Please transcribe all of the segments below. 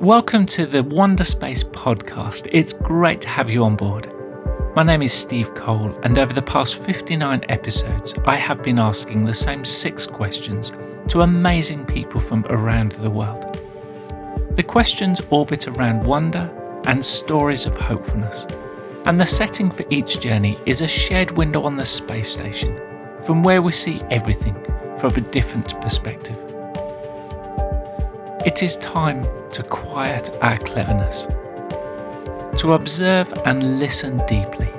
Welcome to the Wonder Space podcast. It's great to have you on board. My name is Steve Cole, and over the past 59 episodes, I have been asking the same six questions to amazing people from around the world. The questions orbit around wonder and stories of hopefulness, and the setting for each journey is a shared window on the space station from where we see everything from a different perspective. It is time to quiet our cleverness, to observe and listen deeply,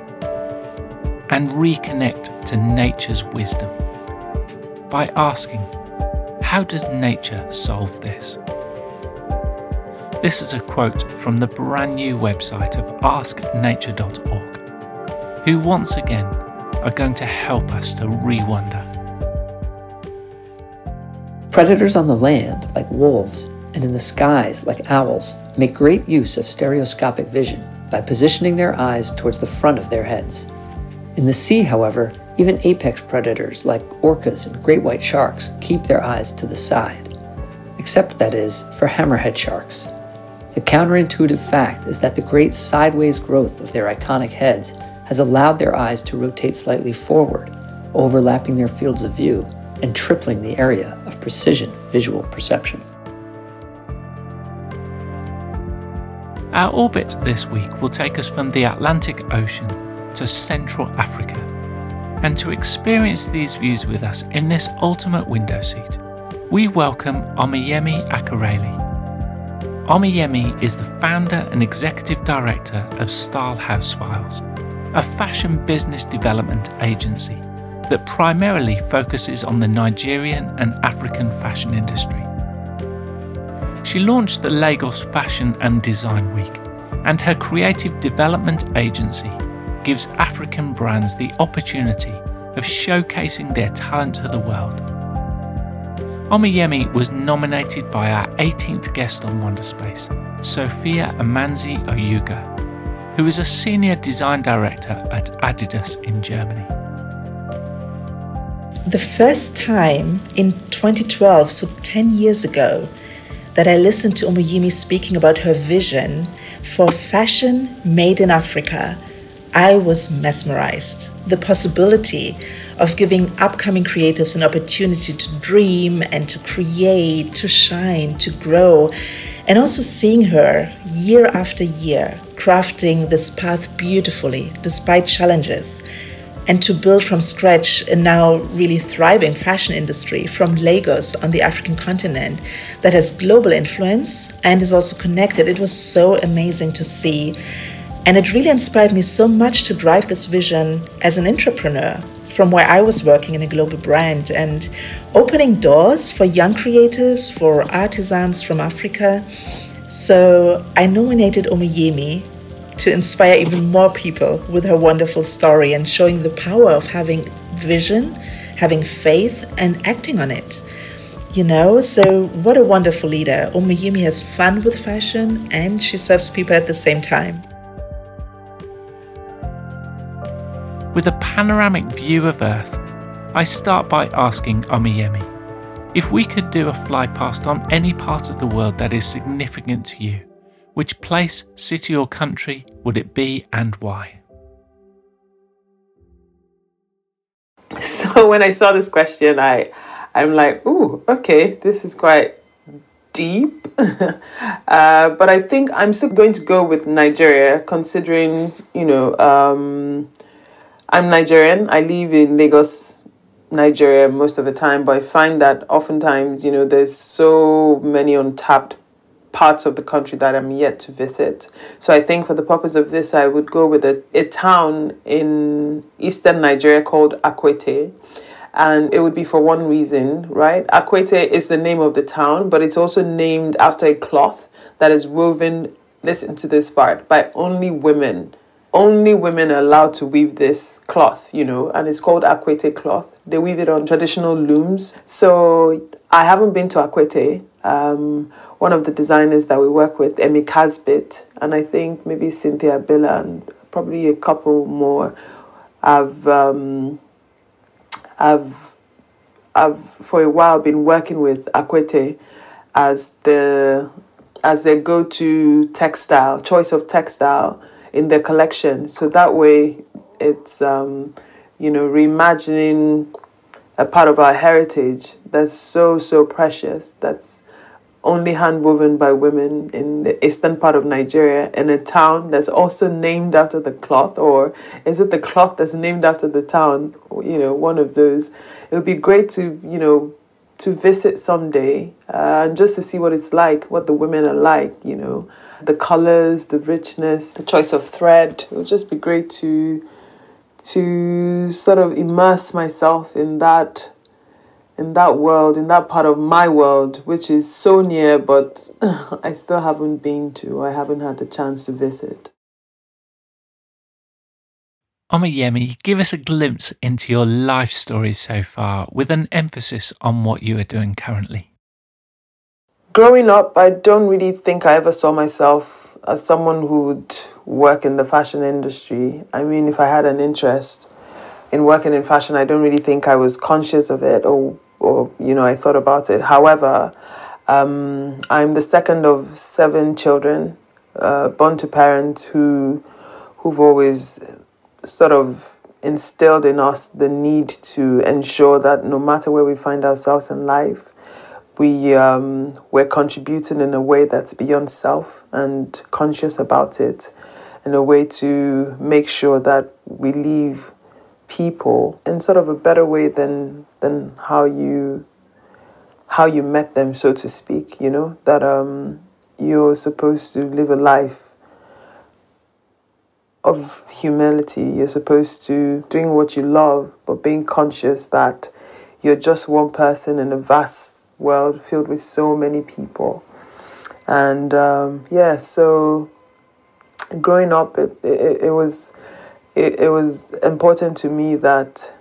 and reconnect to nature's wisdom by asking, how does nature solve this? This is a quote from the brand new website of asknature.org, who once again are going to help us to re wonder. Predators on the land, like wolves, and in the skies, like owls, make great use of stereoscopic vision by positioning their eyes towards the front of their heads. In the sea, however, even apex predators like orcas and great white sharks keep their eyes to the side, except that is for hammerhead sharks. The counterintuitive fact is that the great sideways growth of their iconic heads has allowed their eyes to rotate slightly forward, overlapping their fields of view and tripling the area of precision visual perception. Our orbit this week will take us from the Atlantic Ocean to Central Africa. And to experience these views with us in this ultimate window seat, we welcome Omoyemi Akerele. Omoyemi is the founder and executive director of Style House Files, a fashion business development agency that primarily focuses on the Nigerian and African fashion industry. She launched the Lagos Fashion and Design Week, and her creative development agency gives African brands the opportunity of showcasing their talent to the world. Omoyemi was nominated by our 18th guest on Wonderspace, Sophia Amanzi Oyuga, who is a senior design director at Adidas in Germany. The first time in 2012, so 10 years ago, that I listened to Omoyemi speaking about her vision for fashion made in Africa, I was mesmerized. The possibility of giving upcoming creatives an opportunity to dream and to create, to shine, to grow, and also seeing her year after year crafting this path beautifully despite challenges and to build from scratch a now really thriving fashion industry from Lagos on the African continent that has global influence and is also connected. It was so amazing to see. And it really inspired me so much to drive this vision as an entrepreneur from where I was working in a global brand and opening doors for young creatives, for artisans from Africa. So I nominated Omoyemi to inspire even more people with her wonderful story and showing the power of having vision, having faith, and acting on it. You know, so what a wonderful leader. Omoyemi has fun with fashion and she serves people at the same time. With a panoramic view of Earth, I start by asking Omoyemi if we could do a fly past on any part of the world that is significant to you which place, city, or country would it be and why? So when I saw this question, I, I'm like, ooh, okay, this is quite deep. uh, but I think I'm still going to go with Nigeria, considering, you know, um, I'm Nigerian. I live in Lagos, Nigeria most of the time, but I find that oftentimes, you know, there's so many untapped parts of the country that I'm yet to visit. So I think for the purpose of this, I would go with a, a town in eastern Nigeria called Akwete. And it would be for one reason, right? Akwete is the name of the town, but it's also named after a cloth that is woven, listen to this part, by only women only women are allowed to weave this cloth, you know, and it's called Akwete cloth. They weave it on traditional looms. So I haven't been to Akwete. Um, one of the designers that we work with, Emmy Kasbit, and I think maybe Cynthia Abila and probably a couple more have um, have have for a while been working with Akwete as the as their go to textile, choice of textile in their collection. So that way it's, um, you know, reimagining a part of our heritage that's so, so precious, that's only hand woven by women in the eastern part of Nigeria in a town that's also named after the cloth, or is it the cloth that's named after the town? You know, one of those. It would be great to, you know, to visit someday uh, and just to see what it's like, what the women are like, you know, the colors, the richness, the choice of thread. It would just be great to to sort of immerse myself in that in that world, in that part of my world, which is so near, but I still haven't been to, I haven't had the chance to visit. Omoyemi, give us a glimpse into your life story so far with an emphasis on what you are doing currently. Growing up, I don't really think I ever saw myself as someone who would work in the fashion industry. I mean, if I had an interest in working in fashion, I don't really think I was conscious of it or or you know I thought about it. However, um, I'm the second of seven children, uh, born to parents who who've always sort of instilled in us the need to ensure that no matter where we find ourselves in life, we um, we're contributing in a way that's beyond self and conscious about it, in a way to make sure that we leave people in sort of a better way than than how you how you met them so to speak you know? That um you're supposed to live a life of humility. You're supposed to doing what you love but being conscious that you're just one person in a vast world filled with so many people. And um, yeah so growing up it, it, it was it, it was important to me that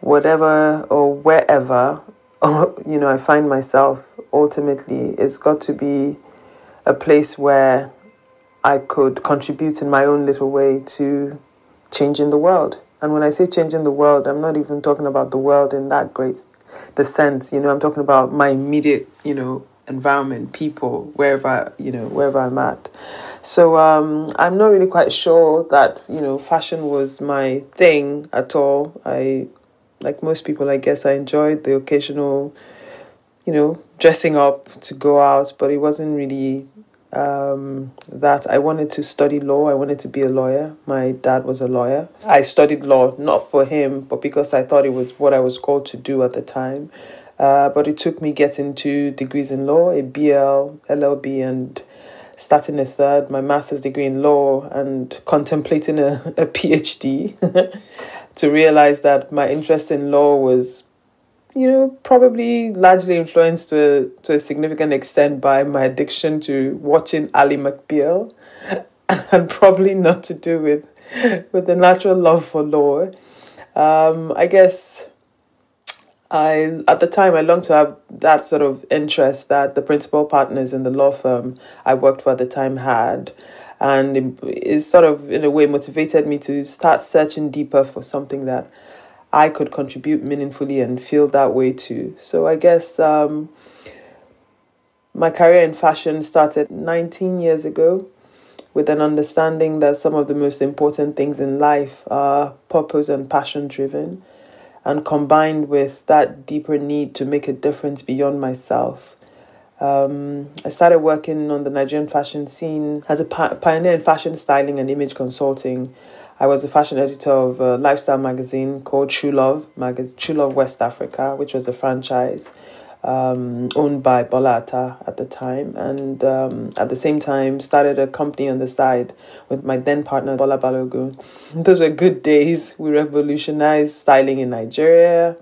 whatever or wherever you know I find myself ultimately it's got to be a place where I could contribute in my own little way to changing the world. And when I say changing the world, I'm not even talking about the world in that great the sense, you know, I'm talking about my immediate, you know, environment, people, wherever, you know, wherever I'm at. So um, I'm not really quite sure that you know fashion was my thing at all. I, like most people, I guess I enjoyed the occasional, you know, dressing up to go out, but it wasn't really um, that I wanted to study law. I wanted to be a lawyer. My dad was a lawyer. I studied law not for him, but because I thought it was what I was called to do at the time. Uh, but it took me getting two degrees in law, a BL, LLB, and starting a third, my master's degree in law, and contemplating a, a PhD to realize that my interest in law was, you know, probably largely influenced to a, to a significant extent by my addiction to watching Ally McBeal, and probably not to do with with the natural love for law. Um, I guess I at the time I longed to have that sort of interest that the principal partners in the law firm I worked for at the time had. And it, sort of in a way motivated me to start searching deeper for something that I could contribute meaningfully and feel that way too. So I guess um, my career in fashion started 19 years ago with an understanding that some of the most important things in life are purpose and passion driven and combined with that deeper need to make a difference beyond myself. Um, I started working on the Nigerian fashion scene as a pioneer in fashion styling and image consulting. I was the fashion editor of a lifestyle magazine called True Love, magazine, True Love West Africa, which was a franchise um, owned by Bolata at the time, and um, at the same time started a company on the side with my then partner Bola Balogun. Those were good days. We revolutionized styling in Nigeria.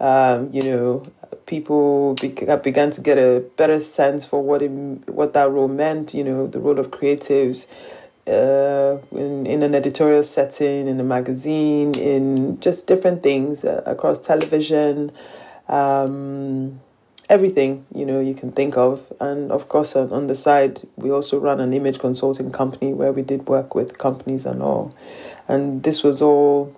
Um, you know, people began to get a better sense for what it, what that role meant. You know, the role of creatives. Uh, in, in an editorial setting, in a magazine, in just different things uh, across television, um, everything you know you can think of and of course on, on the side we also run an image consulting company where we did work with companies and all and this was all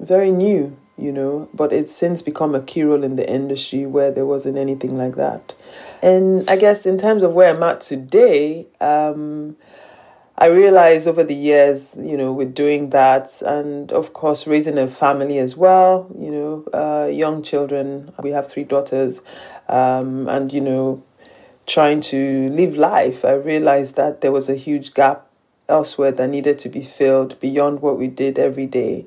very new you know, but it's since become a key role in the industry where there wasn't anything like that. And I guess in terms of where I'm at today, um, I realized over the years, you know, with doing that and of course raising a family as well, you know, uh, young children. We have three daughters, um, and you know, trying to live life. I realized that there was a huge gap elsewhere that needed to be filled beyond what we did every day.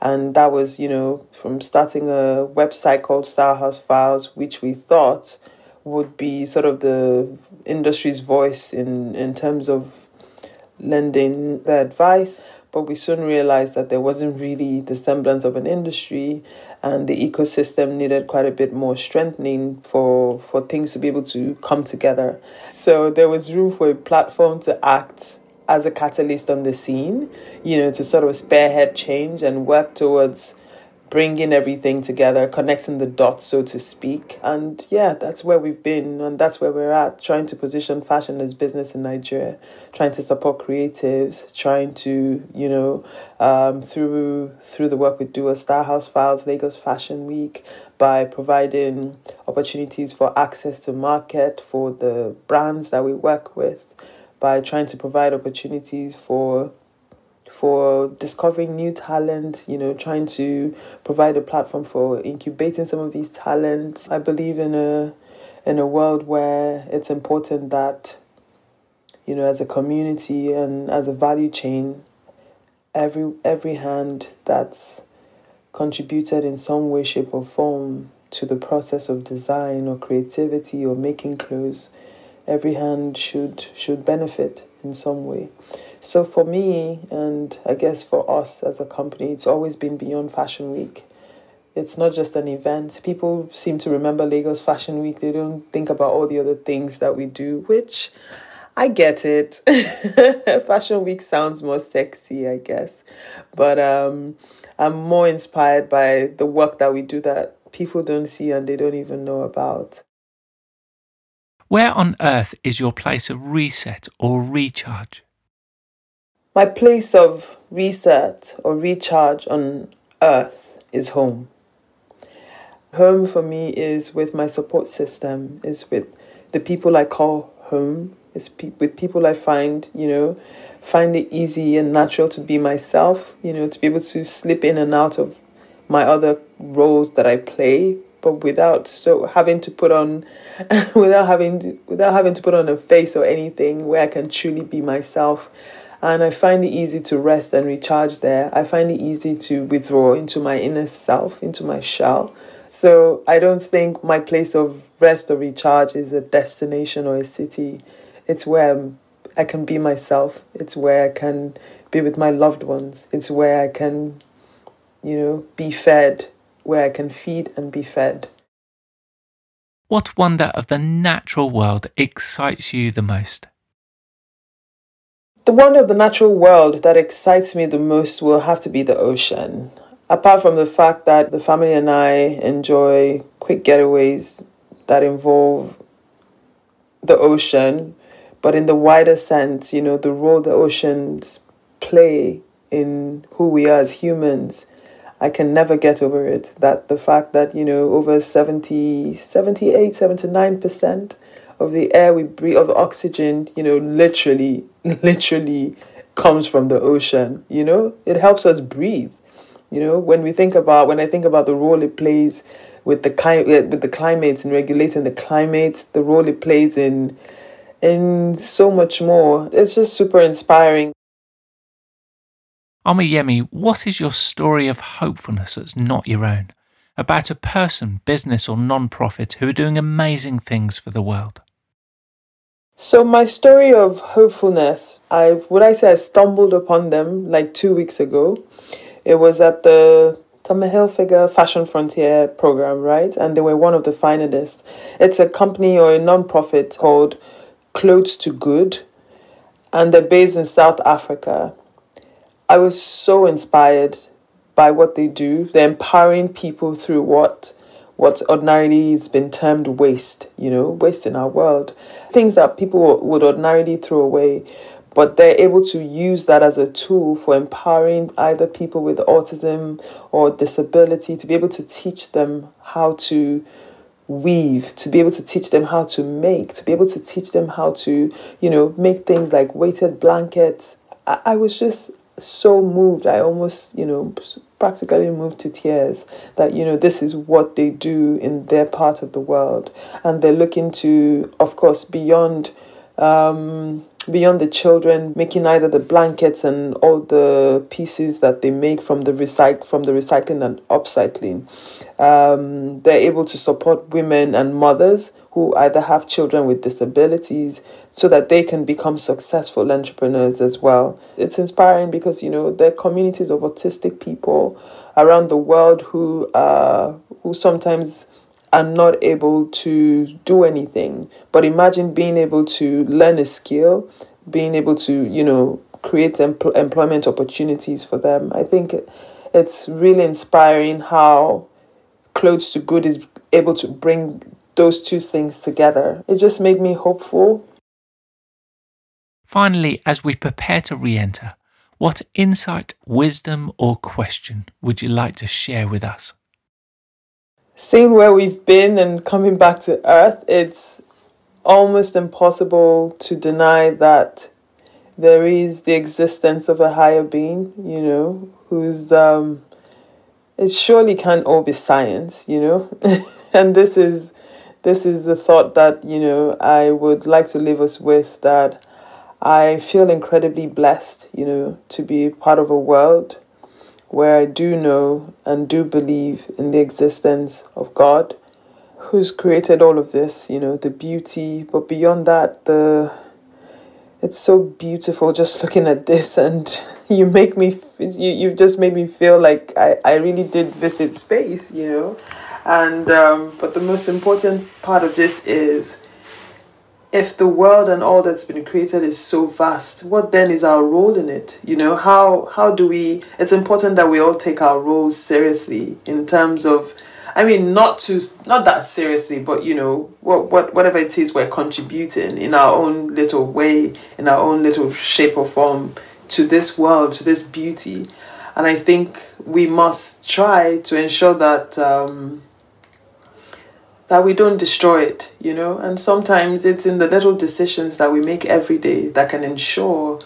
And that was, you know, from starting a website called Style House Files, which we thought would be sort of the industry's voice in, in terms of lending the advice. But we soon realized that there wasn't really the semblance of an industry and the ecosystem needed quite a bit more strengthening for, for things to be able to come together. So there was room for a platform to act as a catalyst on the scene, you know, to sort of spearhead change and work towards bringing everything together, connecting the dots, so to speak. And yeah, that's where we've been, and that's where we're at, trying to position fashion as business in Nigeria, trying to support creatives, trying to, you know, um, through through the work we do at Style House Files, Lagos Fashion Week, by providing opportunities for access to market for the brands that we work with by trying to provide opportunities for for discovering new talent, you know, trying to provide a platform for incubating some of these talents. I believe in a in a world where it's important that you know, as a community and as a value chain, every every hand that's contributed in some way, shape or form to the process of design or creativity or making clothes every hand should should benefit in some way. So for me, and I guess for us as a company, it's always been beyond Fashion Week. It's not just an event. People seem to remember Lagos Fashion Week. They don't think about all the other things that we do, which I get it. Fashion Week sounds more sexy, I guess. But um, I'm more inspired by the work that we do that people don't see and they don't even know about. Where on earth is your place of reset or recharge? My place of reset or recharge on earth is home. Home for me is with my support system, is with the people I call home, is pe- with people I find, you know, find it easy and natural to be myself, you know, to be able to slip in and out of my other roles that I play, but without so having to put on without having to, without having to put on a face or anything where I can truly be myself. And I find it easy to rest and recharge there. I find it easy to withdraw into my inner self, into my shell. So I don't think my place of rest or recharge is a destination or a city. It's where I can be myself. It's where I can be with my loved ones. It's where I can, you know, be fed where I can feed and be fed. What wonder of the natural world excites you the most? The wonder of the natural world that excites me the most will have to be the ocean. Apart from the fact that the family and I enjoy quick getaways that involve the ocean, but in the wider sense, you know, the role the oceans play in who we are as humans I can never get over it. That the fact that, you know, over 70, 78, 79% of the air we breathe, of oxygen, you know, literally, literally comes from the ocean, you know? It helps us breathe. You know, when we think about, when I think about the role it plays with the, uh, with the climates and regulating the climate, the role it plays in, in so much more, it's just super inspiring. Omoyemi, what is your story of hopefulness that's not your own? About a person, business, or non profit who are doing amazing things for the world? So my story of hopefulness, I would I say I stumbled upon them like two weeks ago. It was at the Tommy Hilfiger Fashion Frontier program, right? And they were one of the finalists. It's a company or a non-profit called Clothes to Good, and they're based in South Africa. I was so inspired by what they do. They're empowering people through what what ordinarily has been termed waste, you know, waste in our world. Things that people would ordinarily throw away. but they're able to use that as a tool for empowering either people with autism or disability to be able to teach them how to weave, to be able to teach them how to make, to be able to teach them how to, you know, make things like weighted blankets. I, I was just so moved. I almost, you know, practically moved to tears that, you know, this is what they do in their part of the world. And they're looking to, of course, beyond. Um, beyond the children making either the blankets and all the pieces that they make from the recyc- from the recycling and upcycling um, they're able to support women and mothers who either have children with disabilities so that they can become successful entrepreneurs as well. It's inspiring because, you know, there are communities of autistic people around the world who, uh, who sometimes are not able to do anything. But imagine being able to learn a skill, being able to, you know, create empl- employment opportunities for them. I think it's really inspiring how Clothes to Good is able to bring those two things together. It just made me hopeful. Finally, as we prepare to re enter, what insight, wisdom, or question would you like to share with us? Seeing where we've been and coming back to Earth, it's almost impossible to deny that there is the existence of a higher being, you know, who's um, it surely can't all be science, you know. and this is this is the thought that you know I would like to leave us with that I feel incredibly blessed, you know, to be part of a world where I do know and do believe in the existence of God who's created all of this, you know, the beauty, but beyond that, the it's so beautiful just looking at this and you make me you, you've just made me feel like I, I really did visit space you know? And um, but the most important part of this is if the world and all that's been created is so vast what then is our role in it you know how how do we it's important that we all take our roles seriously in terms of I mean, not to not that seriously, but you know, what, what, whatever it is we're contributing in our own little way, in our own little shape or form to this world, to this beauty. And I think we must try to ensure that um, that we don't destroy it, you know. And sometimes it's in the little decisions that we make every day that can ensure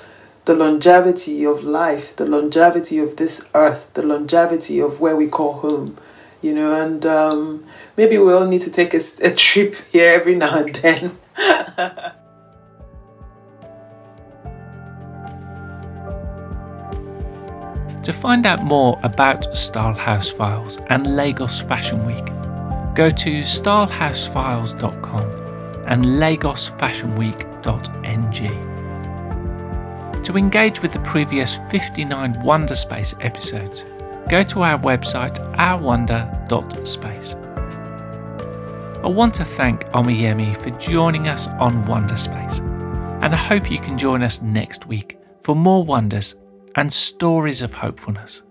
the longevity of life, the longevity of this earth, the longevity of where we call home you know, and um, maybe we all need to take a, a trip here every now and then. to find out more about Style House Files and Lagos Fashion Week, go to stylehousefiles.com and lagosfashionweek.ng. To engage with the previous 59 Wonderspace episodes, go to our website ourwonder.space. I want to thank Omoyemi for joining us on Wonderspace, and I hope you can join us next week for more wonders and stories of hopefulness.